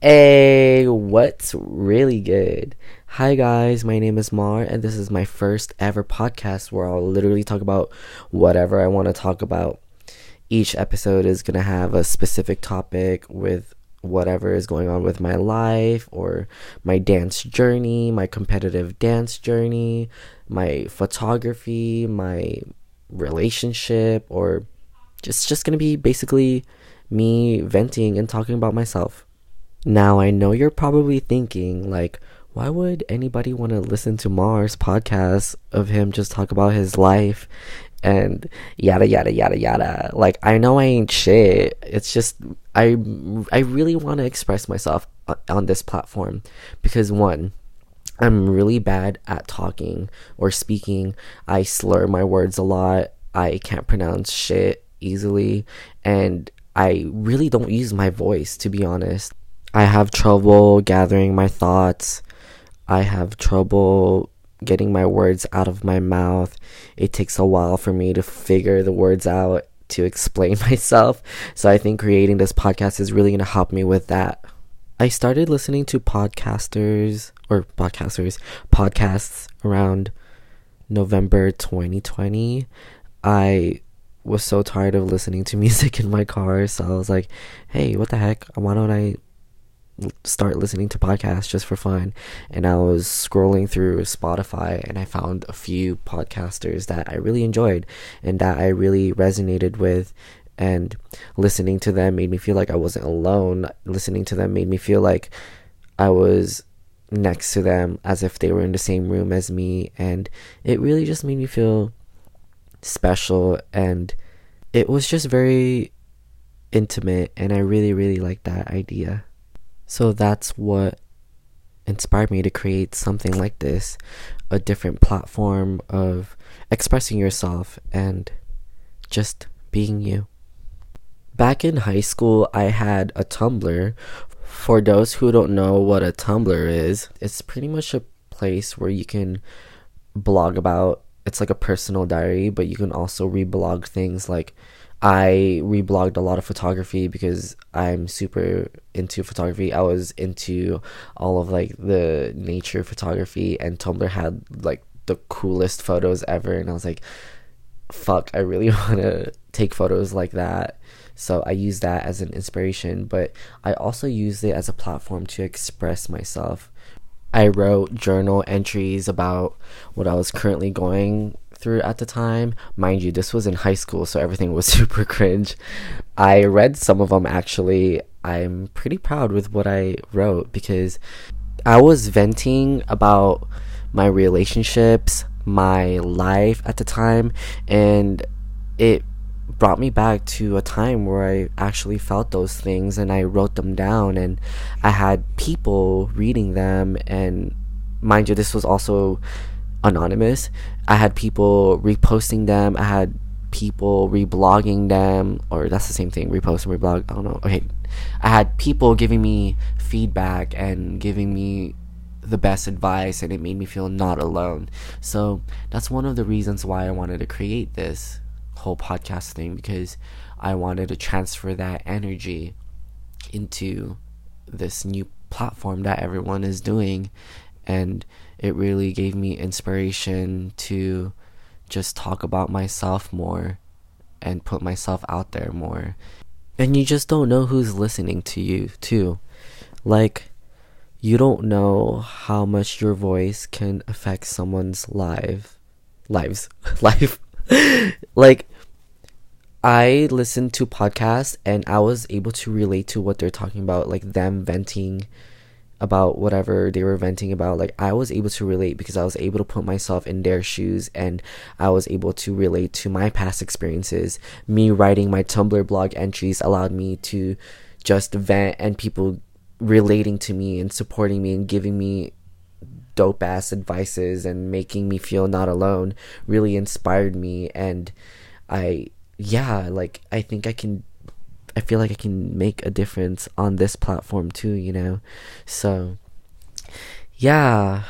Hey, what's really good? Hi, guys, my name is Mar, and this is my first ever podcast where I'll literally talk about whatever I want to talk about. Each episode is going to have a specific topic with whatever is going on with my life or my dance journey, my competitive dance journey, my photography, my relationship, or just just going to be basically me venting and talking about myself. Now, I know you're probably thinking, like, why would anybody want to listen to Mars podcast of him just talk about his life and yada yada yada yada? Like, I know I ain't shit. It's just I I really want to express myself on this platform because one, I'm really bad at talking or speaking. I slur my words a lot. I can't pronounce shit easily and I really don't use my voice to be honest. I have trouble gathering my thoughts. I have trouble getting my words out of my mouth. It takes a while for me to figure the words out to explain myself. So I think creating this podcast is really going to help me with that. I started listening to podcasters or podcasters podcasts around November 2020. I was so tired of listening to music in my car, so I was like, "Hey, what the heck? Why don't I start listening to podcasts just for fun. And I was scrolling through Spotify and I found a few podcasters that I really enjoyed and that I really resonated with. And listening to them made me feel like I wasn't alone. Listening to them made me feel like I was next to them as if they were in the same room as me. And it really just made me feel special. And it was just very intimate. And I really, really liked that idea. So that's what inspired me to create something like this a different platform of expressing yourself and just being you. Back in high school, I had a Tumblr. For those who don't know what a Tumblr is, it's pretty much a place where you can blog about it's like a personal diary, but you can also reblog things like I reblogged a lot of photography because I'm super into photography. I was into all of like the nature photography, and Tumblr had like the coolest photos ever. And I was like, fuck, I really want to take photos like that. So I use that as an inspiration, but I also use it as a platform to express myself. I wrote journal entries about what I was currently going through at the time. Mind you, this was in high school, so everything was super cringe. I read some of them actually. I'm pretty proud with what I wrote because I was venting about my relationships, my life at the time, and it brought me back to a time where I actually felt those things and I wrote them down and I had people reading them and mind you this was also anonymous. I had people reposting them. I had people reblogging them, or that's the same thing. Repost and reblog. I don't know. Okay, I had people giving me feedback and giving me the best advice, and it made me feel not alone. So that's one of the reasons why I wanted to create this whole podcast thing because I wanted to transfer that energy into this new platform that everyone is doing and it really gave me inspiration to just talk about myself more and put myself out there more. And you just don't know who's listening to you, too. Like, you don't know how much your voice can affect someone's life. Lives. Life. like, I listened to podcasts and I was able to relate to what they're talking about, like them venting about whatever they were venting about. Like i was able to relate because i was able to put myself in their shoes and i was able to relate to my past experiences. Me writing my tumblr blog entries allowed me to just vent and people relating to me and supporting me and giving me dope ass advices and making me feel not alone really inspired me and i yeah like i think i can I feel like I can make a difference on this platform too, you know? So, yeah.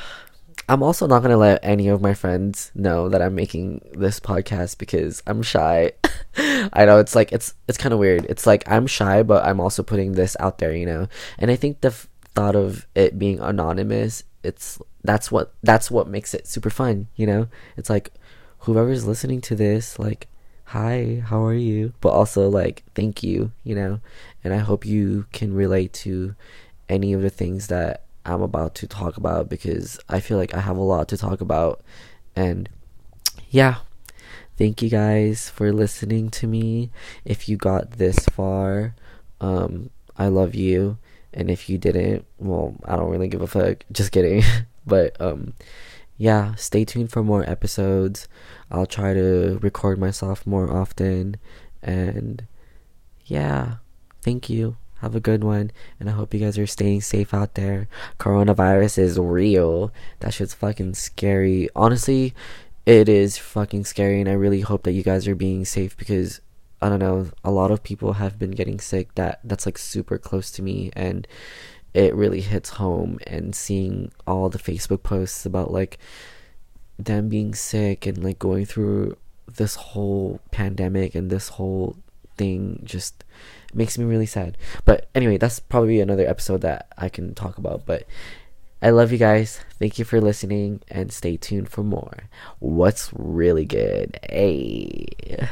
I'm also not going to let any of my friends know that I'm making this podcast because I'm shy. I know it's like it's it's kind of weird. It's like I'm shy, but I'm also putting this out there, you know. And I think the f- thought of it being anonymous, it's that's what that's what makes it super fun, you know. It's like whoever's listening to this, like, hi, how are you? But also like, thank you, you know. And I hope you can relate to any of the things that I'm about to talk about because I feel like I have a lot to talk about. And yeah, thank you guys for listening to me. If you got this far, um, I love you. And if you didn't, well, I don't really give a fuck. Just kidding. but um, yeah, stay tuned for more episodes. I'll try to record myself more often. And yeah, thank you. Have a good one. And I hope you guys are staying safe out there. Coronavirus is real. That shit's fucking scary. Honestly, it is fucking scary. And I really hope that you guys are being safe because I don't know, a lot of people have been getting sick that that's like super close to me and it really hits home and seeing all the Facebook posts about like them being sick and like going through this whole pandemic and this whole thing just makes me really sad. But anyway, that's probably another episode that I can talk about. But I love you guys. Thank you for listening and stay tuned for more. What's really good? Hey.